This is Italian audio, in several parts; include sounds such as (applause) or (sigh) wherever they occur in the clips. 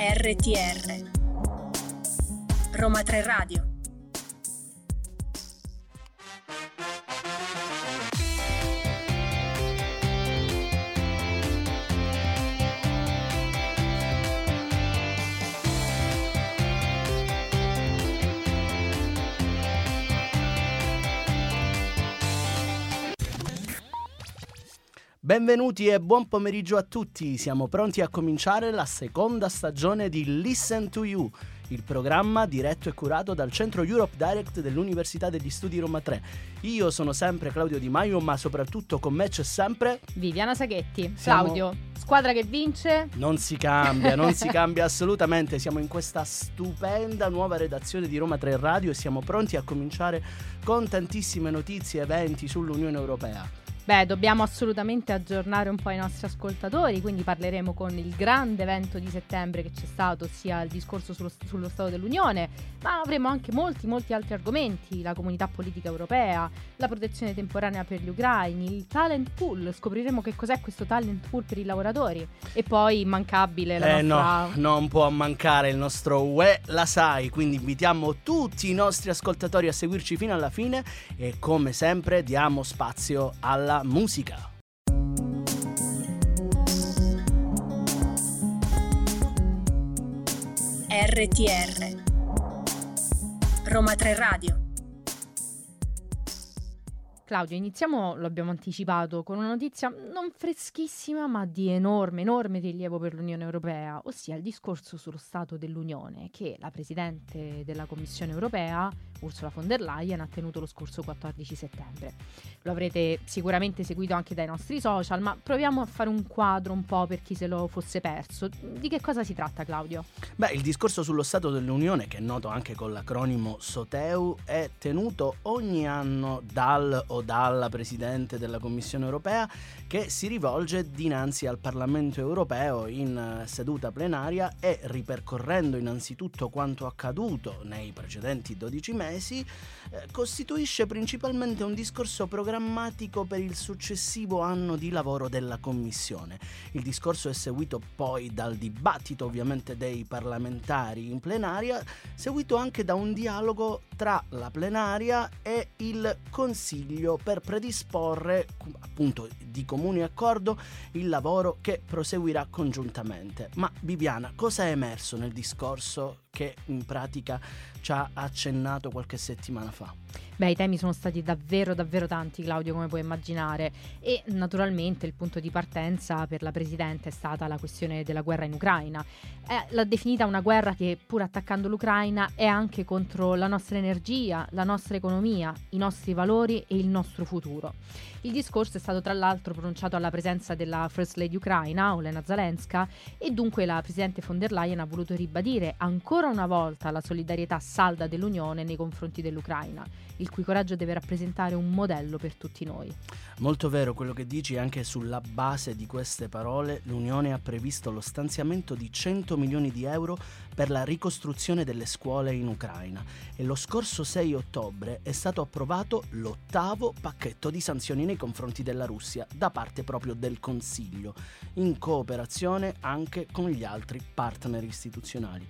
RTR Roma 3 Radio Benvenuti e buon pomeriggio a tutti. Siamo pronti a cominciare la seconda stagione di Listen to You, il programma diretto e curato dal Centro Europe Direct dell'Università degli Studi Roma 3. Io sono sempre Claudio Di Maio, ma soprattutto con me c'è sempre Viviana Saghetti. Siamo- Claudio, squadra che vince. Non si cambia, non si (laughs) cambia assolutamente. Siamo in questa stupenda nuova redazione di Roma 3 Radio e siamo pronti a cominciare con tantissime notizie e eventi sull'Unione Europea. Beh, dobbiamo assolutamente aggiornare un po' i nostri ascoltatori, quindi parleremo con il grande evento di settembre che c'è stato, ossia il discorso sullo, sullo Stato dell'Unione, ma avremo anche molti, molti altri argomenti, la comunità politica europea, la protezione temporanea per gli ucraini, il talent pool, scopriremo che cos'è questo talent pool per i lavoratori. E poi immancabile la Eh nostra... no, non può mancare il nostro UE la sai, quindi invitiamo tutti i nostri ascoltatori a seguirci fino alla fine e come sempre diamo spazio alla musica. RTR Roma 3 Radio Claudio, iniziamo, lo abbiamo anticipato, con una notizia non freschissima ma di enorme, enorme rilievo per l'Unione Europea, ossia il discorso sullo Stato dell'Unione che la Presidente della Commissione Europea, Ursula von der Leyen, ha tenuto lo scorso 14 settembre. Lo avrete sicuramente seguito anche dai nostri social, ma proviamo a fare un quadro un po' per chi se lo fosse perso. Di che cosa si tratta, Claudio? Beh, il discorso sullo Stato dell'Unione, che è noto anche con l'acronimo SOTEU, è tenuto ogni anno dal o dalla Presidente della Commissione europea che si rivolge dinanzi al Parlamento europeo in eh, seduta plenaria e ripercorrendo innanzitutto quanto accaduto nei precedenti 12 mesi, eh, costituisce principalmente un discorso programmatico per il successivo anno di lavoro della Commissione. Il discorso è seguito poi dal dibattito ovviamente dei parlamentari in plenaria, seguito anche da un dialogo tra la plenaria e il Consiglio per predisporre appunto di comune accordo il lavoro che proseguirà congiuntamente. Ma Viviana, cosa è emerso nel discorso che in pratica ci ha accennato qualche settimana fa? Beh, i temi sono stati davvero, davvero tanti, Claudio, come puoi immaginare. E naturalmente il punto di partenza per la Presidente è stata la questione della guerra in Ucraina. Eh, l'ha definita una guerra che, pur attaccando l'Ucraina, è anche contro la nostra energia, la nostra economia, i nostri valori e il nostro futuro. Il discorso è stato tra l'altro pronunciato alla presenza della First Lady ucraina, Olena Zelenska, e dunque la Presidente von der Leyen ha voluto ribadire ancora una volta la solidarietà salda dell'Unione nei confronti dell'Ucraina, il cui coraggio deve rappresentare un modello per tutti noi. Molto vero quello che dici, anche sulla base di queste parole l'Unione ha previsto lo stanziamento di 100 milioni di euro per la ricostruzione delle scuole in Ucraina e lo scorso 6 ottobre è stato approvato l'ottavo pacchetto di sanzioni nei confronti della Russia da parte proprio del Consiglio, in cooperazione anche con gli altri partner istituzionali.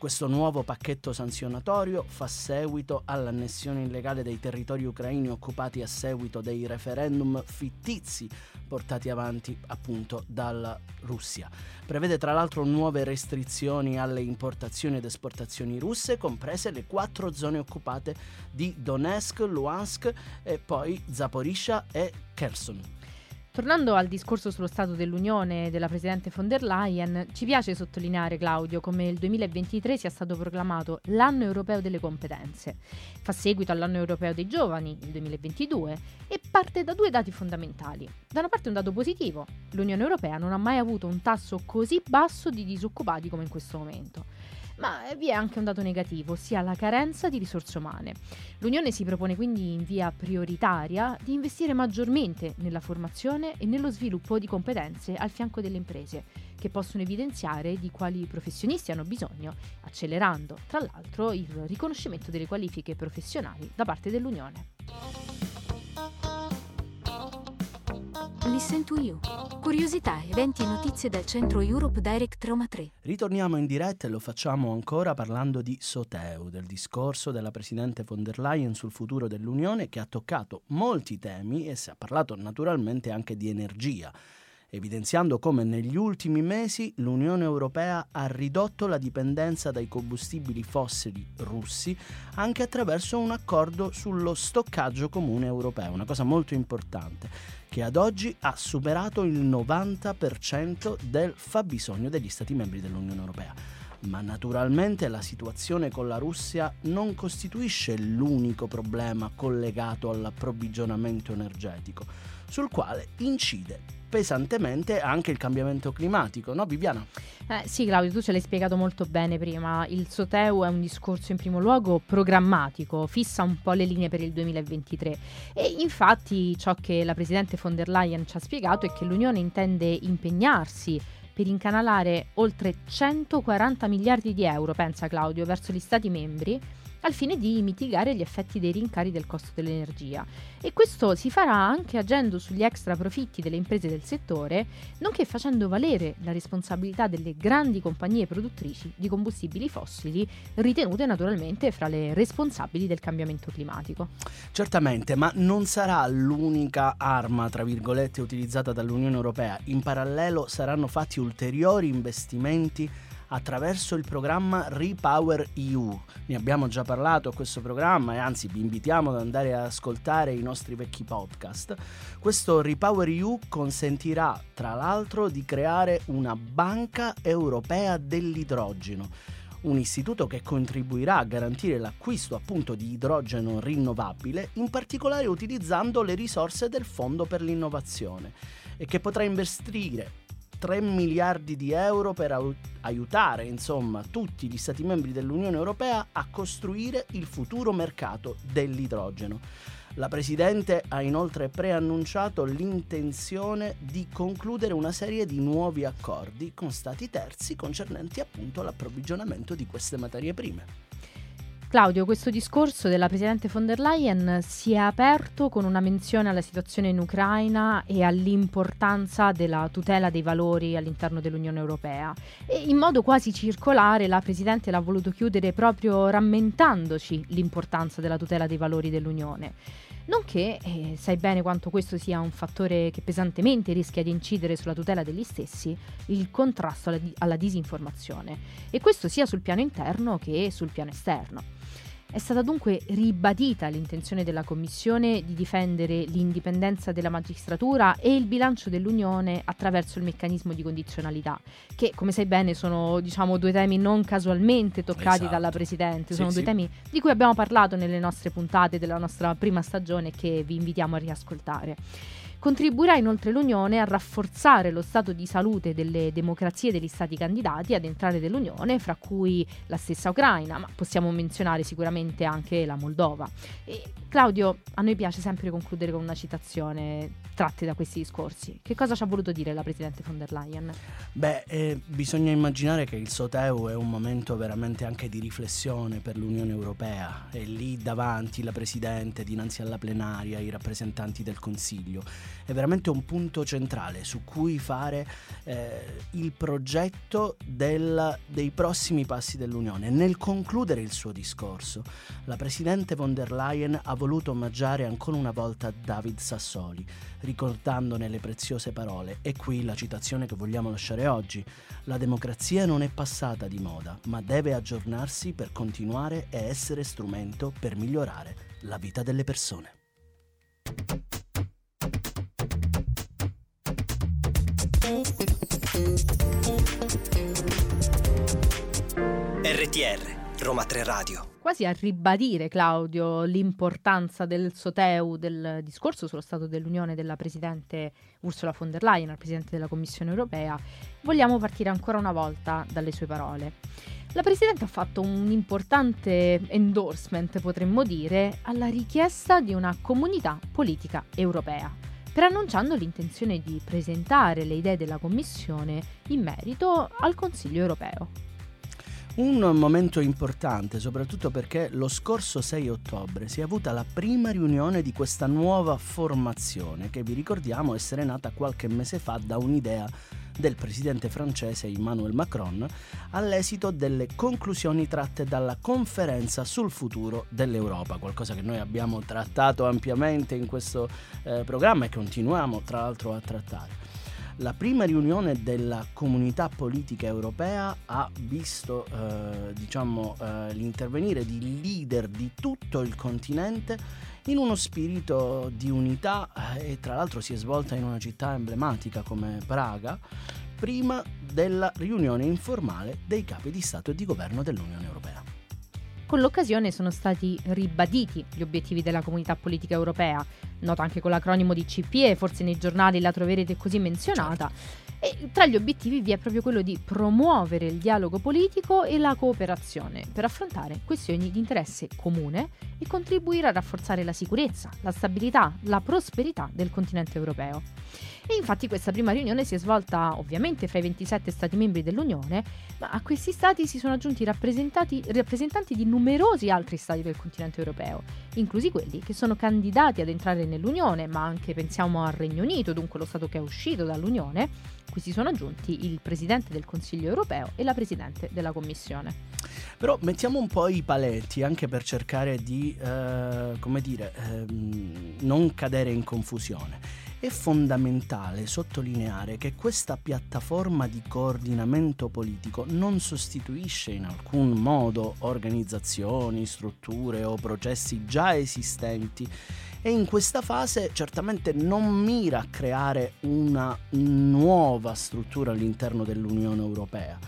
Questo nuovo pacchetto sanzionatorio fa seguito all'annessione illegale dei territori ucraini occupati a seguito dei referendum fittizi portati avanti appunto dalla Russia. Prevede tra l'altro nuove restrizioni alle importazioni ed esportazioni russe, comprese le quattro zone occupate di Donetsk, Luhansk e poi Zaporizhia e Kherson. Tornando al discorso sullo Stato dell'Unione della Presidente von der Leyen, ci piace sottolineare, Claudio, come il 2023 sia stato proclamato l'anno europeo delle competenze. Fa seguito all'anno europeo dei giovani, il 2022, e parte da due dati fondamentali. Da una parte un dato positivo, l'Unione Europea non ha mai avuto un tasso così basso di disoccupati come in questo momento. Ma vi è anche un dato negativo, ossia la carenza di risorse umane. L'Unione si propone quindi in via prioritaria di investire maggiormente nella formazione e nello sviluppo di competenze al fianco delle imprese, che possono evidenziare di quali professionisti hanno bisogno, accelerando tra l'altro il riconoscimento delle qualifiche professionali da parte dell'Unione. Listen to You. Curiosità, eventi e notizie dal centro Europe Direct Roma 3. Ritorniamo in diretta e lo facciamo ancora parlando di Soteu, del discorso della Presidente von der Leyen sul futuro dell'Unione che ha toccato molti temi e si è parlato naturalmente anche di energia evidenziando come negli ultimi mesi l'Unione Europea ha ridotto la dipendenza dai combustibili fossili russi anche attraverso un accordo sullo stoccaggio comune europeo, una cosa molto importante, che ad oggi ha superato il 90% del fabbisogno degli Stati membri dell'Unione Europea. Ma naturalmente la situazione con la Russia non costituisce l'unico problema collegato all'approvvigionamento energetico, sul quale incide pesantemente anche il cambiamento climatico, no Viviana? Eh, sì Claudio, tu ce l'hai spiegato molto bene prima. Il SOTEU è un discorso in primo luogo programmatico, fissa un po' le linee per il 2023 e infatti ciò che la Presidente von der Leyen ci ha spiegato è che l'Unione intende impegnarsi per incanalare oltre 140 miliardi di euro, pensa Claudio, verso gli Stati membri al fine di mitigare gli effetti dei rincari del costo dell'energia. E questo si farà anche agendo sugli extra profitti delle imprese del settore, nonché facendo valere la responsabilità delle grandi compagnie produttrici di combustibili fossili, ritenute naturalmente fra le responsabili del cambiamento climatico. Certamente, ma non sarà l'unica arma, tra virgolette, utilizzata dall'Unione Europea. In parallelo saranno fatti ulteriori investimenti attraverso il programma Repower EU. Ne abbiamo già parlato a questo programma e anzi vi invitiamo ad andare ad ascoltare i nostri vecchi podcast. Questo Repower EU consentirà tra l'altro di creare una banca europea dell'idrogeno un istituto che contribuirà a garantire l'acquisto appunto di idrogeno rinnovabile, in particolare utilizzando le risorse del Fondo per l'innovazione e che potrà investire 3 miliardi di euro per aiutare insomma, tutti gli Stati membri dell'Unione Europea a costruire il futuro mercato dell'idrogeno. La Presidente ha inoltre preannunciato l'intenzione di concludere una serie di nuovi accordi con Stati terzi concernenti appunto l'approvvigionamento di queste materie prime. Claudio, questo discorso della Presidente von der Leyen si è aperto con una menzione alla situazione in Ucraina e all'importanza della tutela dei valori all'interno dell'Unione Europea. E in modo quasi circolare la Presidente l'ha voluto chiudere proprio rammentandoci l'importanza della tutela dei valori dell'Unione. Nonché eh, sai bene quanto questo sia un fattore che pesantemente rischia di incidere sulla tutela degli stessi, il contrasto alla, di- alla disinformazione. E questo sia sul piano interno che sul piano esterno. È stata dunque ribadita l'intenzione della Commissione di difendere l'indipendenza della magistratura e il bilancio dell'Unione attraverso il meccanismo di condizionalità, che come sai bene sono diciamo, due temi non casualmente toccati esatto. dalla Presidente, sono sì, due sì. temi di cui abbiamo parlato nelle nostre puntate della nostra prima stagione che vi invitiamo a riascoltare. Contribuirà inoltre l'Unione a rafforzare lo stato di salute delle democrazie degli stati candidati ad entrare nell'Unione, fra cui la stessa Ucraina, ma possiamo menzionare sicuramente anche la Moldova. E Claudio, a noi piace sempre concludere con una citazione tratte da questi discorsi. Che cosa ci ha voluto dire la Presidente von der Leyen? Beh, eh, bisogna immaginare che il Soteu è un momento veramente anche di riflessione per l'Unione Europea. È lì davanti la Presidente, dinanzi alla plenaria, i rappresentanti del Consiglio. È veramente un punto centrale su cui fare eh, il progetto del, dei prossimi passi dell'Unione. Nel concludere il suo discorso, la Presidente von der Leyen ha voluto omaggiare ancora una volta David Sassoli ricordandone le preziose parole. E qui la citazione che vogliamo lasciare oggi. La democrazia non è passata di moda, ma deve aggiornarsi per continuare e essere strumento per migliorare la vita delle persone. RTR Roma 3 Radio. Quasi a ribadire, Claudio, l'importanza del SOTEU, del discorso sullo Stato dell'Unione della Presidente Ursula von der Leyen, al Presidente della Commissione europea, vogliamo partire ancora una volta dalle sue parole. La Presidente ha fatto un importante endorsement, potremmo dire, alla richiesta di una comunità politica europea, preannunciando l'intenzione di presentare le idee della Commissione in merito al Consiglio europeo. Un momento importante, soprattutto perché lo scorso 6 ottobre si è avuta la prima riunione di questa nuova formazione che vi ricordiamo essere nata qualche mese fa da un'idea del presidente francese Emmanuel Macron all'esito delle conclusioni tratte dalla conferenza sul futuro dell'Europa, qualcosa che noi abbiamo trattato ampiamente in questo eh, programma e continuiamo tra l'altro a trattare. La prima riunione della comunità politica europea ha visto eh, diciamo, eh, l'intervenire di leader di tutto il continente in uno spirito di unità eh, e tra l'altro si è svolta in una città emblematica come Praga prima della riunione informale dei capi di Stato e di governo dell'Unione Europea. Con l'occasione sono stati ribaditi gli obiettivi della comunità politica europea, nota anche con l'acronimo di CPE, forse nei giornali la troverete così menzionata. E tra gli obiettivi vi è proprio quello di promuovere il dialogo politico e la cooperazione per affrontare questioni di interesse comune e contribuire a rafforzare la sicurezza, la stabilità, la prosperità del continente europeo. E infatti questa prima riunione si è svolta ovviamente fra i 27 Stati membri dell'Unione, ma a questi Stati si sono aggiunti rappresentanti di numerosi altri Stati del continente europeo, inclusi quelli che sono candidati ad entrare nell'Unione, ma anche pensiamo al Regno Unito, dunque lo Stato che è uscito dall'Unione, cui si sono aggiunti il Presidente del Consiglio europeo e la Presidente della Commissione. Però mettiamo un po' i paletti anche per cercare di, eh, come dire, eh, non cadere in confusione. È fondamentale sottolineare che questa piattaforma di coordinamento politico non sostituisce in alcun modo organizzazioni, strutture o processi già esistenti e in questa fase certamente non mira a creare una nuova struttura all'interno dell'Unione Europea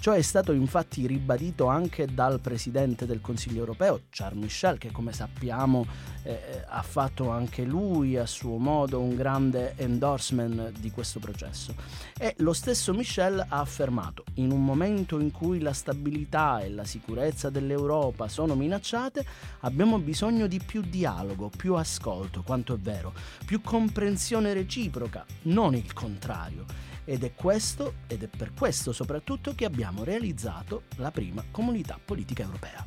Ciò è stato infatti ribadito anche dal Presidente del Consiglio europeo, Charles Michel, che come sappiamo eh, ha fatto anche lui a suo modo un grande endorsement di questo processo. E lo stesso Michel ha affermato, in un momento in cui la stabilità e la sicurezza dell'Europa sono minacciate, abbiamo bisogno di più dialogo, più ascolto, quanto è vero, più comprensione reciproca, non il contrario ed è questo, ed è per questo soprattutto, che abbiamo realizzato la prima comunità politica europea.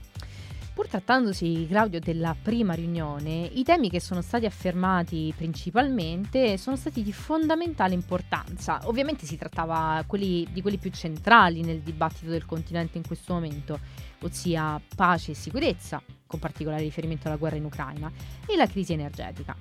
Pur trattandosi, Claudio, della prima riunione, i temi che sono stati affermati principalmente sono stati di fondamentale importanza. Ovviamente si trattava quelli, di quelli più centrali nel dibattito del continente in questo momento, ossia pace e sicurezza, con particolare riferimento alla guerra in Ucraina, e la crisi energetica.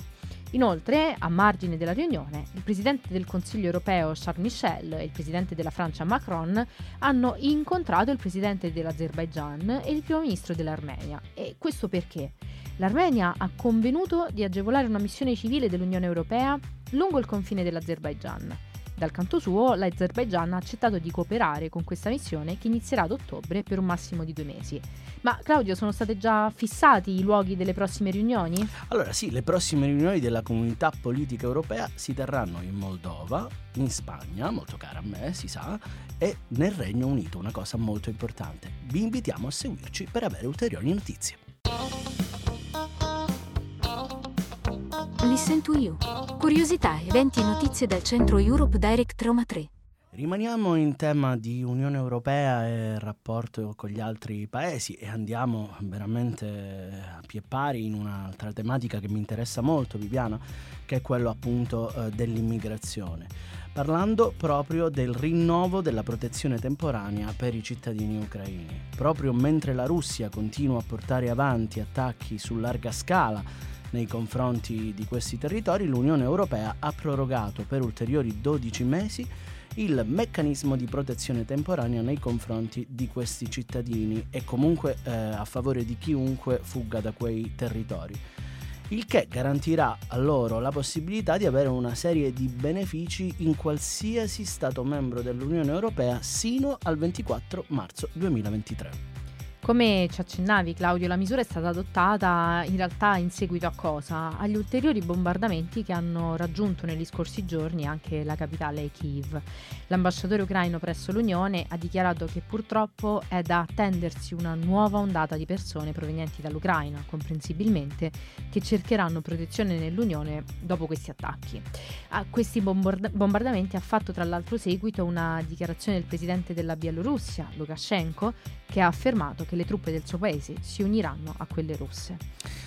Inoltre, a margine della riunione, il presidente del Consiglio europeo Charles Michel e il presidente della Francia Macron hanno incontrato il presidente dell'Azerbaigian e il primo ministro dell'Armenia. E questo perché? L'Armenia ha convenuto di agevolare una missione civile dell'Unione europea lungo il confine dell'Azerbaigian dal canto suo, l'Azerbaigian ha accettato di cooperare con questa missione che inizierà ad ottobre per un massimo di due mesi. Ma Claudio, sono state già fissati i luoghi delle prossime riunioni? Allora sì, le prossime riunioni della comunità politica europea si terranno in Moldova, in Spagna, molto cara a me, si sa, e nel Regno Unito, una cosa molto importante. Vi invitiamo a seguirci per avere ulteriori notizie. Listen to You. Curiosità, eventi e notizie dal centro Europe Direct Roma 3. Rimaniamo in tema di Unione Europea e rapporto con gli altri paesi e andiamo veramente a pie pari in un'altra tematica che mi interessa molto, Viviana, che è quello appunto eh, dell'immigrazione. Parlando proprio del rinnovo della protezione temporanea per i cittadini ucraini. Proprio mentre la Russia continua a portare avanti attacchi su larga scala nei confronti di questi territori, l'Unione Europea ha prorogato per ulteriori 12 mesi il meccanismo di protezione temporanea nei confronti di questi cittadini e comunque eh, a favore di chiunque fugga da quei territori. Il che garantirà a loro la possibilità di avere una serie di benefici in qualsiasi Stato membro dell'Unione Europea sino al 24 marzo 2023. Come ci accennavi Claudio, la misura è stata adottata in realtà in seguito a cosa? Agli ulteriori bombardamenti che hanno raggiunto negli scorsi giorni anche la capitale Kiev. L'ambasciatore ucraino presso l'Unione ha dichiarato che purtroppo è da attendersi una nuova ondata di persone provenienti dall'Ucraina, comprensibilmente, che cercheranno protezione nell'Unione dopo questi attacchi. A questi bombard- bombardamenti ha fatto tra l'altro seguito una dichiarazione del presidente della Bielorussia, Lukashenko, che ha affermato che le truppe del suo paese si uniranno a quelle russe.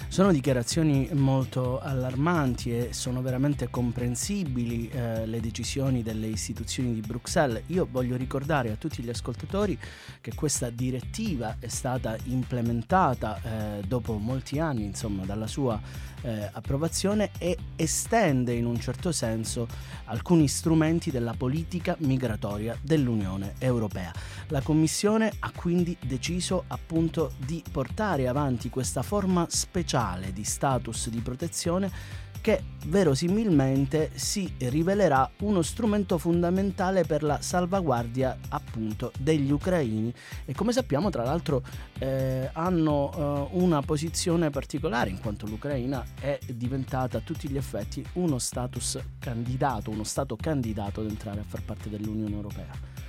Sono dichiarazioni molto allarmanti e sono veramente comprensibili eh, le decisioni delle istituzioni di Bruxelles. Io voglio ricordare a tutti gli ascoltatori che questa direttiva è stata implementata eh, dopo molti anni, insomma, dalla sua eh, approvazione e estende in un certo senso alcuni strumenti della politica migratoria dell'Unione Europea. La Commissione ha quindi deciso appunto di portare avanti questa forma speciale di status di protezione che verosimilmente si rivelerà uno strumento fondamentale per la salvaguardia appunto degli ucraini e come sappiamo tra l'altro eh, hanno eh, una posizione particolare in quanto l'Ucraina è diventata a tutti gli effetti uno status candidato, uno stato candidato ad entrare a far parte dell'Unione Europea.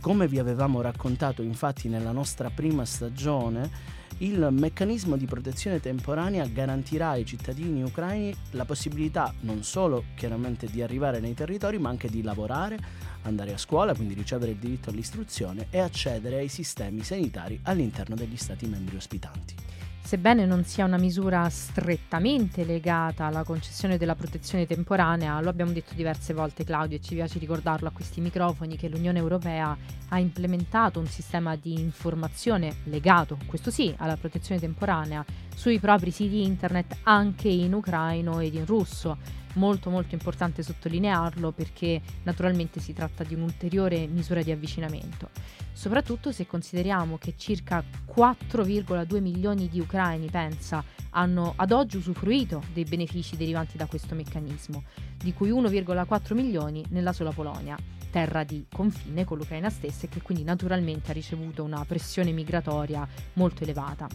Come vi avevamo raccontato infatti nella nostra prima stagione, il meccanismo di protezione temporanea garantirà ai cittadini ucraini la possibilità non solo chiaramente di arrivare nei territori, ma anche di lavorare, andare a scuola, quindi ricevere il diritto all'istruzione e accedere ai sistemi sanitari all'interno degli Stati membri ospitanti. Sebbene non sia una misura strettamente legata alla concessione della protezione temporanea, lo abbiamo detto diverse volte Claudio e ci piace ricordarlo a questi microfoni che l'Unione Europea ha implementato un sistema di informazione legato, questo sì, alla protezione temporanea sui propri siti internet anche in ucraino ed in russo molto molto importante sottolinearlo perché naturalmente si tratta di un'ulteriore misura di avvicinamento, soprattutto se consideriamo che circa 4,2 milioni di ucraini, pensa, hanno ad oggi usufruito dei benefici derivanti da questo meccanismo, di cui 1,4 milioni nella sola Polonia terra di confine con l'Ucraina stessa e che quindi naturalmente ha ricevuto una pressione migratoria molto elevata.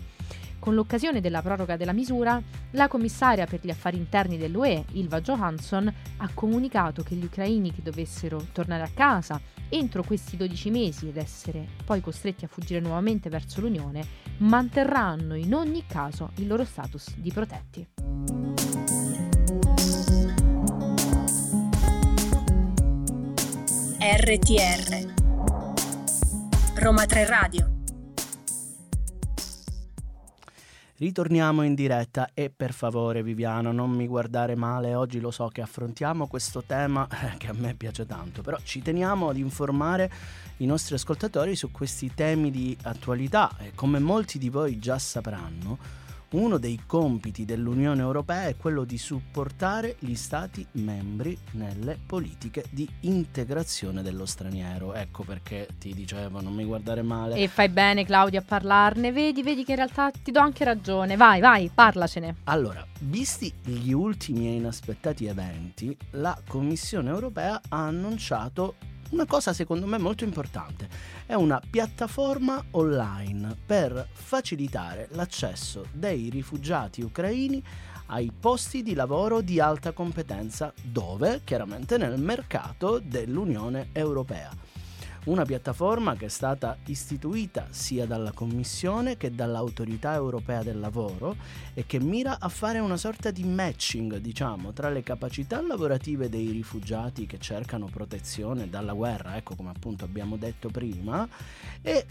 Con l'occasione della proroga della misura, la commissaria per gli affari interni dell'UE, Ilva Johansson, ha comunicato che gli ucraini che dovessero tornare a casa entro questi 12 mesi ed essere poi costretti a fuggire nuovamente verso l'Unione, manterranno in ogni caso il loro status di protetti. RTR Roma 3 Radio Ritorniamo in diretta e per favore Viviano non mi guardare male, oggi lo so che affrontiamo questo tema eh, che a me piace tanto, però ci teniamo ad informare i nostri ascoltatori su questi temi di attualità e come molti di voi già sapranno uno dei compiti dell'Unione Europea è quello di supportare gli Stati membri nelle politiche di integrazione dello straniero. Ecco perché ti dicevo, non mi guardare male. E fai bene Claudia a parlarne, vedi, vedi che in realtà ti do anche ragione. Vai, vai, parlacene. Allora, visti gli ultimi e inaspettati eventi, la Commissione Europea ha annunciato una cosa secondo me molto importante. È una piattaforma online per facilitare l'accesso dei rifugiati ucraini ai posti di lavoro di alta competenza dove? Chiaramente nel mercato dell'Unione Europea una piattaforma che è stata istituita sia dalla Commissione che dall'Autorità Europea del Lavoro e che mira a fare una sorta di matching, diciamo, tra le capacità lavorative dei rifugiati che cercano protezione dalla guerra, ecco come appunto abbiamo detto prima, e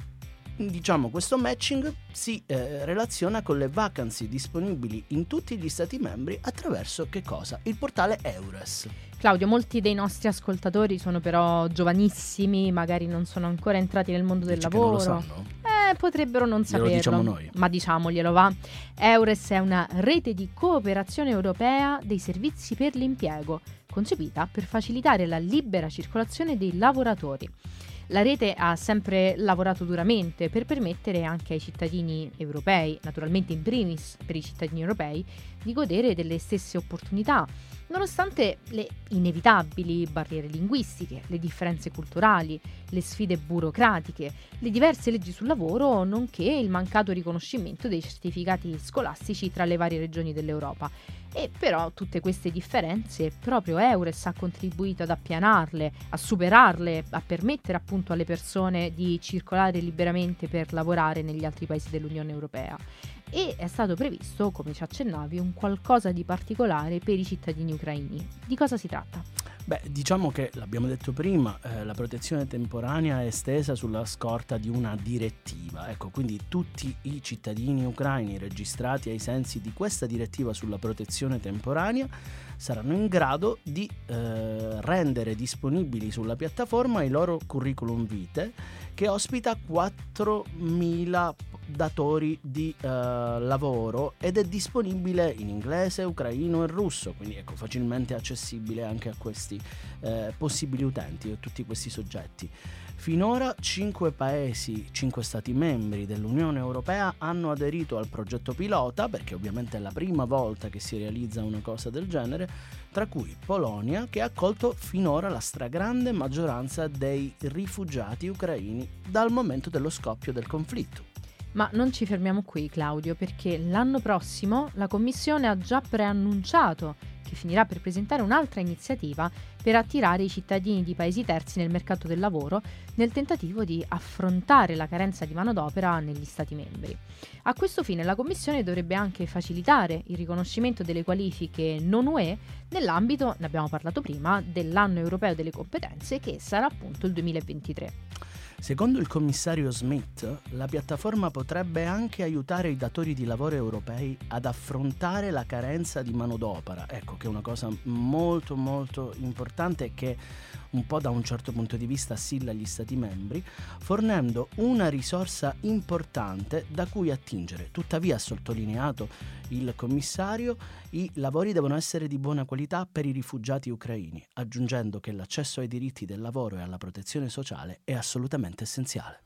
diciamo questo matching si eh, relaziona con le vacancy disponibili in tutti gli stati membri attraverso che cosa? Il portale Eures. Claudio, molti dei nostri ascoltatori sono però giovanissimi, magari non sono ancora entrati nel mondo del Dici lavoro. Che non lo sanno? Eh, potrebbero non Glielo saperlo. diciamo noi. Ma diciamoglielo va. Eures è una rete di cooperazione europea dei servizi per l'impiego, concepita per facilitare la libera circolazione dei lavoratori. La rete ha sempre lavorato duramente per permettere anche ai cittadini europei, naturalmente in primis per i cittadini europei, di godere delle stesse opportunità nonostante le inevitabili barriere linguistiche, le differenze culturali, le sfide burocratiche, le diverse leggi sul lavoro, nonché il mancato riconoscimento dei certificati scolastici tra le varie regioni dell'Europa. E però tutte queste differenze proprio Eures ha contribuito ad appianarle, a superarle, a permettere appunto alle persone di circolare liberamente per lavorare negli altri paesi dell'Unione Europea. E è stato previsto, come ci accennavi, un qualcosa di particolare per i cittadini ucraini. Di cosa si tratta? Beh, diciamo che l'abbiamo detto prima, eh, la protezione temporanea è estesa sulla scorta di una direttiva. Ecco, quindi tutti i cittadini ucraini registrati ai sensi di questa direttiva sulla protezione temporanea saranno in grado di eh, rendere disponibili sulla piattaforma i loro curriculum vitae che ospita 4.000 datori di uh, lavoro ed è disponibile in inglese, ucraino e russo, quindi ecco facilmente accessibile anche a questi uh, possibili utenti, a tutti questi soggetti. Finora 5 paesi, 5 stati membri dell'Unione Europea hanno aderito al progetto pilota, perché ovviamente è la prima volta che si realizza una cosa del genere, tra cui Polonia che ha accolto finora la stragrande maggioranza dei rifugiati ucraini dal momento dello scoppio del conflitto. Ma non ci fermiamo qui, Claudio, perché l'anno prossimo la Commissione ha già preannunciato che finirà per presentare un'altra iniziativa per attirare i cittadini di paesi terzi nel mercato del lavoro nel tentativo di affrontare la carenza di manodopera negli Stati membri. A questo fine la Commissione dovrebbe anche facilitare il riconoscimento delle qualifiche non UE nell'ambito, ne abbiamo parlato prima, dell'anno europeo delle competenze che sarà appunto il 2023. Secondo il commissario Smith, la piattaforma potrebbe anche aiutare i datori di lavoro europei ad affrontare la carenza di manodopera, ecco che è una cosa molto molto importante che un po' da un certo punto di vista assilla gli Stati membri, fornendo una risorsa importante da cui attingere. Tuttavia, ha sottolineato il commissario, i lavori devono essere di buona qualità per i rifugiati ucraini, aggiungendo che l'accesso ai diritti del lavoro e alla protezione sociale è assolutamente essenziale.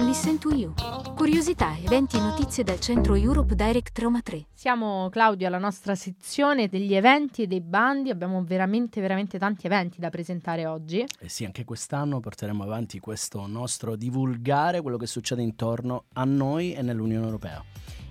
Listen to You. Curiosità, eventi e notizie dal centro Europe Direct Roma 3. Siamo Claudio alla nostra sezione degli eventi e dei bandi, abbiamo veramente veramente tanti eventi da presentare oggi. E sì, anche quest'anno porteremo avanti questo nostro divulgare quello che succede intorno a noi e nell'Unione Europea.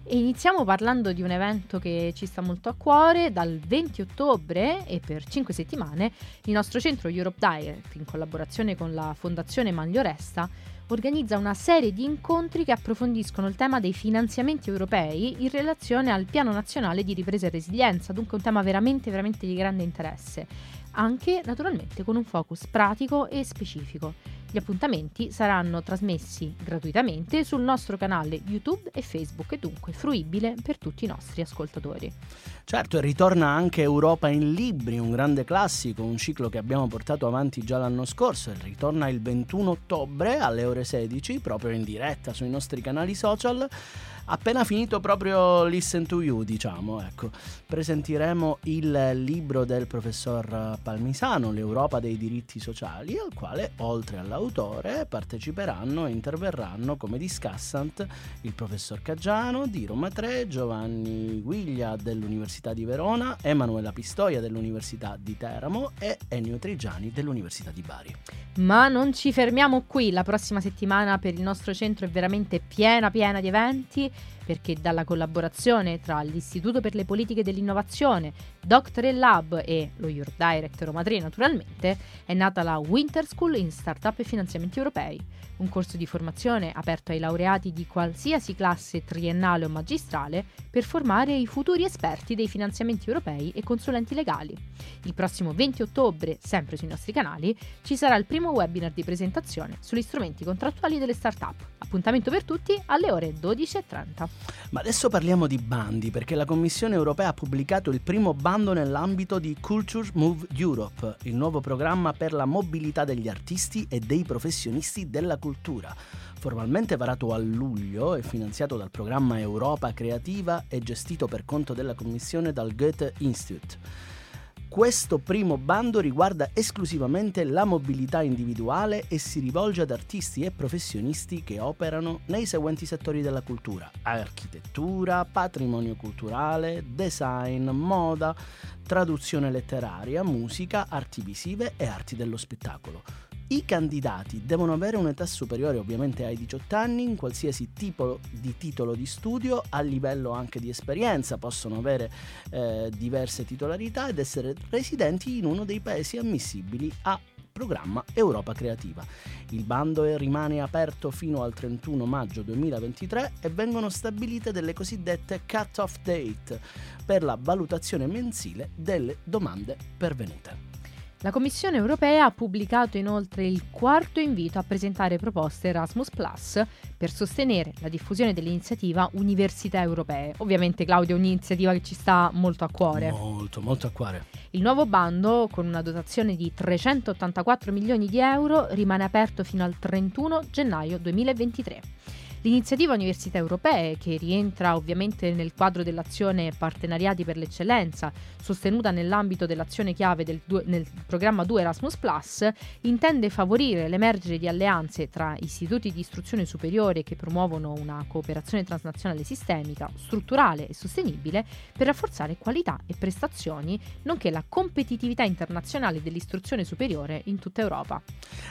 E iniziamo parlando di un evento che ci sta molto a cuore. Dal 20 ottobre e per 5 settimane il nostro centro Europe Direct, in collaborazione con la Fondazione Manlio Resta, organizza una serie di incontri che approfondiscono il tema dei finanziamenti europei in relazione al Piano Nazionale di Ripresa e Resilienza, dunque un tema veramente, veramente di grande interesse, anche naturalmente con un focus pratico e specifico. Gli appuntamenti saranno trasmessi gratuitamente sul nostro canale YouTube e Facebook e dunque fruibile per tutti i nostri ascoltatori. Certo, e ritorna anche Europa in Libri, un grande classico, un ciclo che abbiamo portato avanti già l'anno scorso e ritorna il 21 ottobre alle ore 16, proprio in diretta sui nostri canali social appena finito proprio Listen to You, diciamo, ecco. Presenteremo il libro del professor Palmisano, L'Europa dei diritti sociali, al quale, oltre all'autore, parteciperanno e interverranno come discussant il professor Caggiano di Roma 3, Giovanni Guiglia dell'Università di Verona, Emanuela Pistoia dell'Università di Teramo e Ennio Trigiani dell'Università di Bari. Ma non ci fermiamo qui, la prossima settimana per il nostro centro è veramente piena piena di eventi perché dalla collaborazione tra l'Istituto per le politiche dell'innovazione, Doctor Lab e lo Your Direct Roma 3 naturalmente, è nata la Winter School in Startup e Finanziamenti Europei, un corso di formazione aperto ai laureati di qualsiasi classe triennale o magistrale per formare i futuri esperti dei finanziamenti europei e consulenti legali. Il prossimo 20 ottobre, sempre sui nostri canali, ci sarà il primo webinar di presentazione sugli strumenti contrattuali delle start-up. Appuntamento per tutti alle ore 12.30. Ma adesso parliamo di bandi, perché la Commissione europea ha pubblicato il primo bando nell'ambito di Culture Move Europe, il nuovo programma per la mobilità degli artisti e dei professionisti della cultura. Formalmente varato a luglio e finanziato dal programma Europa Creativa e gestito per conto della Commissione dal Goethe Institute. Questo primo bando riguarda esclusivamente la mobilità individuale e si rivolge ad artisti e professionisti che operano nei seguenti settori della cultura: architettura, patrimonio culturale, design, moda, traduzione letteraria, musica, arti visive e arti dello spettacolo. I candidati devono avere un'età superiore ovviamente ai 18 anni in qualsiasi tipo di titolo di studio, a livello anche di esperienza, possono avere eh, diverse titolarità ed essere residenti in uno dei paesi ammissibili a programma Europa Creativa. Il bando rimane aperto fino al 31 maggio 2023 e vengono stabilite delle cosiddette cut-off date per la valutazione mensile delle domande pervenute. La Commissione europea ha pubblicato inoltre il quarto invito a presentare proposte Erasmus Plus per sostenere la diffusione dell'iniziativa Università Europee. Ovviamente Claudio è un'iniziativa che ci sta molto a cuore. Molto, molto a cuore. Il nuovo bando, con una dotazione di 384 milioni di euro, rimane aperto fino al 31 gennaio 2023. L'iniziativa Università Europee, che rientra ovviamente nel quadro dell'azione Partenariati per l'Eccellenza, sostenuta nell'ambito dell'azione chiave del du- nel programma 2 Erasmus ⁇ intende favorire l'emergere di alleanze tra istituti di istruzione superiore che promuovono una cooperazione transnazionale sistemica, strutturale e sostenibile per rafforzare qualità e prestazioni, nonché la competitività internazionale dell'istruzione superiore in tutta Europa.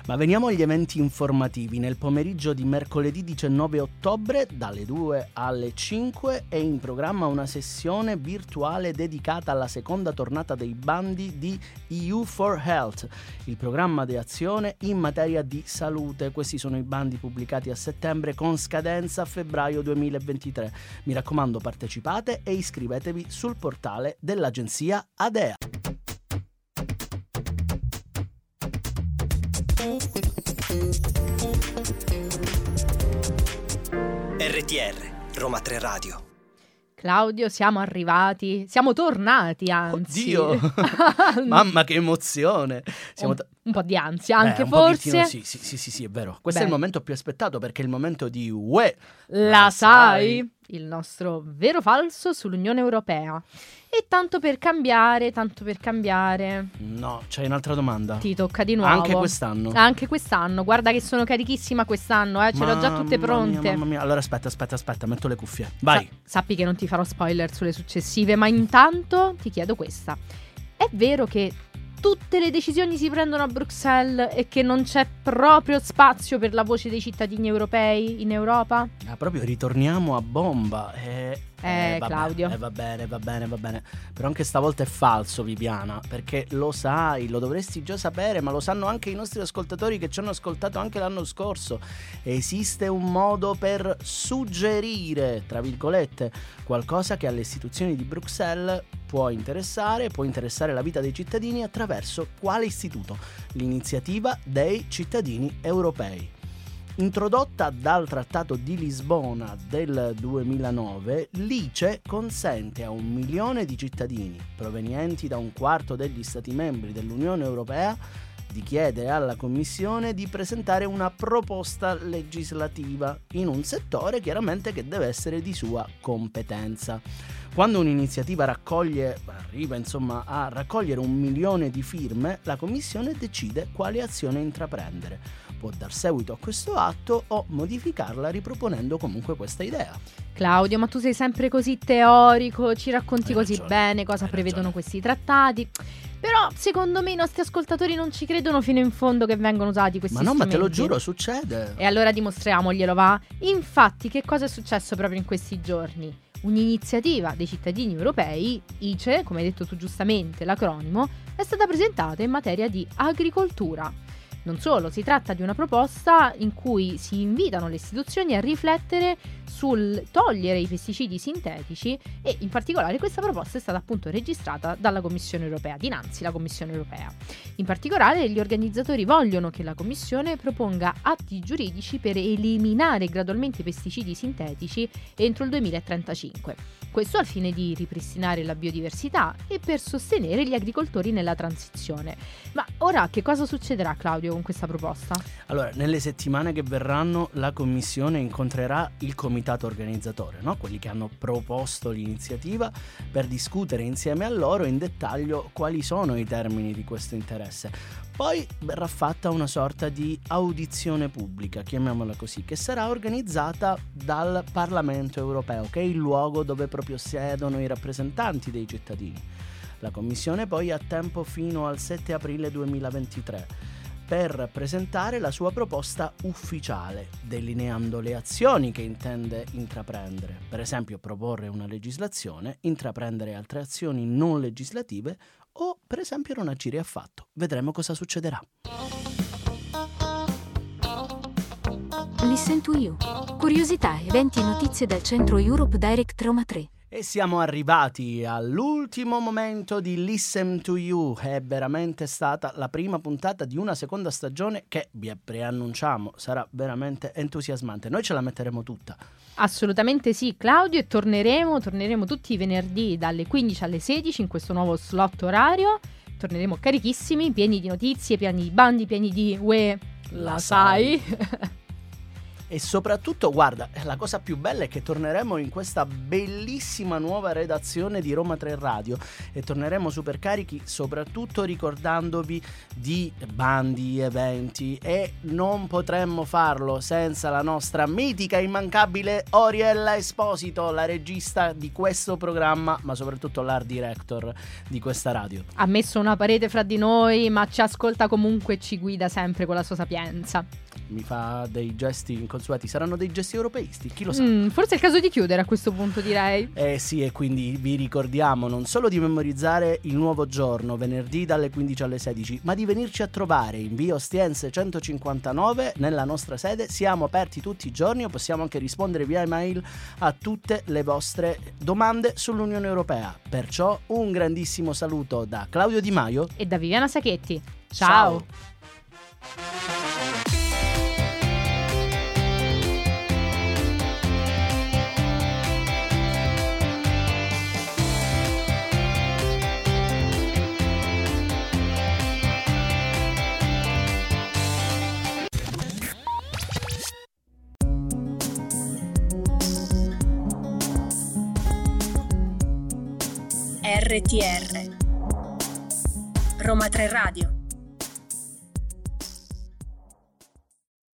Ma veniamo agli eventi informativi. Nel pomeriggio di mercoledì 19 ottobre, dalle 2 alle 5, è in programma una sessione virtuale dedicata alla seconda tornata dei bandi di EU for Health, il programma di azione in materia di salute. Questi sono i bandi pubblicati a settembre con scadenza a febbraio 2023. Mi raccomando, partecipate e iscrivetevi sul portale dell'agenzia ADEA. RTR, Roma 3 Radio. Claudio, siamo arrivati, siamo tornati anzi. Oddio, (laughs) mamma che emozione. Siamo un, t- un po' di ansia Beh, anche un forse. Sì, sì, sì, sì, sì, è vero. Questo è Beh. il momento più aspettato perché è il momento di UE. La La sai? sai? Il nostro vero falso sull'Unione Europea. E tanto per cambiare, tanto per cambiare, No, c'hai un'altra domanda. ti tocca di nuovo. Anche quest'anno. Anche quest'anno, guarda che sono carichissima quest'anno, eh, ce le ho già tutte Mamma mia, pronte. mamma mia. Allora aspetta, aspetta, aspetta, metto le cuffie. Vai. Sa- sappi che non ti farò spoiler sulle successive, ma intanto ti chiedo questa. È vero che tutte le decisioni si prendono a Bruxelles e che non c'è proprio spazio per la voce dei cittadini europei in Europa? Ah, proprio ritorniamo a bomba. Eh, Eh, vabbè, Claudio. eh, va bene, va bene, va bene. Però anche stavolta è falso, Viviana. Perché lo sai, lo dovresti già sapere, ma lo sanno anche i nostri ascoltatori che ci hanno ascoltato anche l'anno scorso. Esiste un modo per suggerire, tra virgolette, qualcosa che alle istituzioni di Bruxelles può interessare, può interessare la vita dei cittadini attraverso quale istituto? L'iniziativa dei cittadini europei. Introdotta dal Trattato di Lisbona del 2009, l'ICE consente a un milione di cittadini provenienti da un quarto degli Stati membri dell'Unione Europea di chiedere alla Commissione di presentare una proposta legislativa in un settore chiaramente che deve essere di sua competenza. Quando un'iniziativa raccoglie, arriva insomma a raccogliere un milione di firme, la Commissione decide quale azione intraprendere può dar seguito a questo atto o modificarla riproponendo comunque questa idea. Claudio, ma tu sei sempre così teorico, ci racconti Hai così ragione, bene cosa prevedono ragione. questi trattati. Però secondo me i nostri ascoltatori non ci credono fino in fondo che vengono usati questi Ma no, ma te lo strumenti. giuro, succede. E allora dimostriamoglielo, va? Infatti, che cosa è successo proprio in questi giorni? Un'iniziativa dei cittadini europei, ICE, come hai detto tu giustamente, l'acronimo, è stata presentata in materia di agricoltura. Non solo, si tratta di una proposta in cui si invitano le istituzioni a riflettere sul togliere i pesticidi sintetici e in particolare questa proposta è stata appunto registrata dalla Commissione europea, dinanzi alla Commissione europea. In particolare gli organizzatori vogliono che la Commissione proponga atti giuridici per eliminare gradualmente i pesticidi sintetici entro il 2035. Questo al fine di ripristinare la biodiversità e per sostenere gli agricoltori nella transizione. Ma ora che cosa succederà Claudio con questa proposta? Allora, nelle settimane che verranno la Commissione incontrerà il comitato organizzatore, no? quelli che hanno proposto l'iniziativa, per discutere insieme a loro in dettaglio quali sono i termini di questo interesse. Poi verrà fatta una sorta di audizione pubblica, chiamiamola così, che sarà organizzata dal Parlamento europeo, che è il luogo dove proprio siedono i rappresentanti dei cittadini. La Commissione poi ha tempo fino al 7 aprile 2023 per presentare la sua proposta ufficiale, delineando le azioni che intende intraprendere, per esempio proporre una legislazione, intraprendere altre azioni non legislative o per esempio non agire affatto. Vedremo cosa succederà. Listen to You. Curiosità, eventi e notizie dal centro Europe Direct Roma 3. E siamo arrivati all'ultimo momento di Listen to You. È veramente stata la prima puntata di una seconda stagione che vi preannunciamo sarà veramente entusiasmante. Noi ce la metteremo tutta. Assolutamente sì, Claudio, e torneremo, torneremo tutti i venerdì dalle 15 alle 16 in questo nuovo slot orario. Torneremo carichissimi, pieni di notizie, pieni di bandi, pieni di UE. La, la sai. (laughs) e soprattutto guarda la cosa più bella è che torneremo in questa bellissima nuova redazione di Roma 3 Radio e torneremo super carichi soprattutto ricordandovi di bandi, eventi e non potremmo farlo senza la nostra mitica immancabile Oriella Esposito la regista di questo programma ma soprattutto l'art director di questa radio. Ha messo una parete fra di noi ma ci ascolta comunque e ci guida sempre con la sua sapienza. Mi fa dei gesti inconsueti. Saranno dei gesti europeisti, chi lo sa. Mm, forse è il caso di chiudere a questo punto, direi. Eh sì, e quindi vi ricordiamo non solo di memorizzare il nuovo giorno, venerdì dalle 15 alle 16, ma di venirci a trovare in via Ostiense 159 nella nostra sede. Siamo aperti tutti i giorni e possiamo anche rispondere via email a tutte le vostre domande sull'Unione Europea. Perciò un grandissimo saluto da Claudio Di Maio e da Viviana Sacchetti. Ciao. Ciao. RTR Roma 3 Radio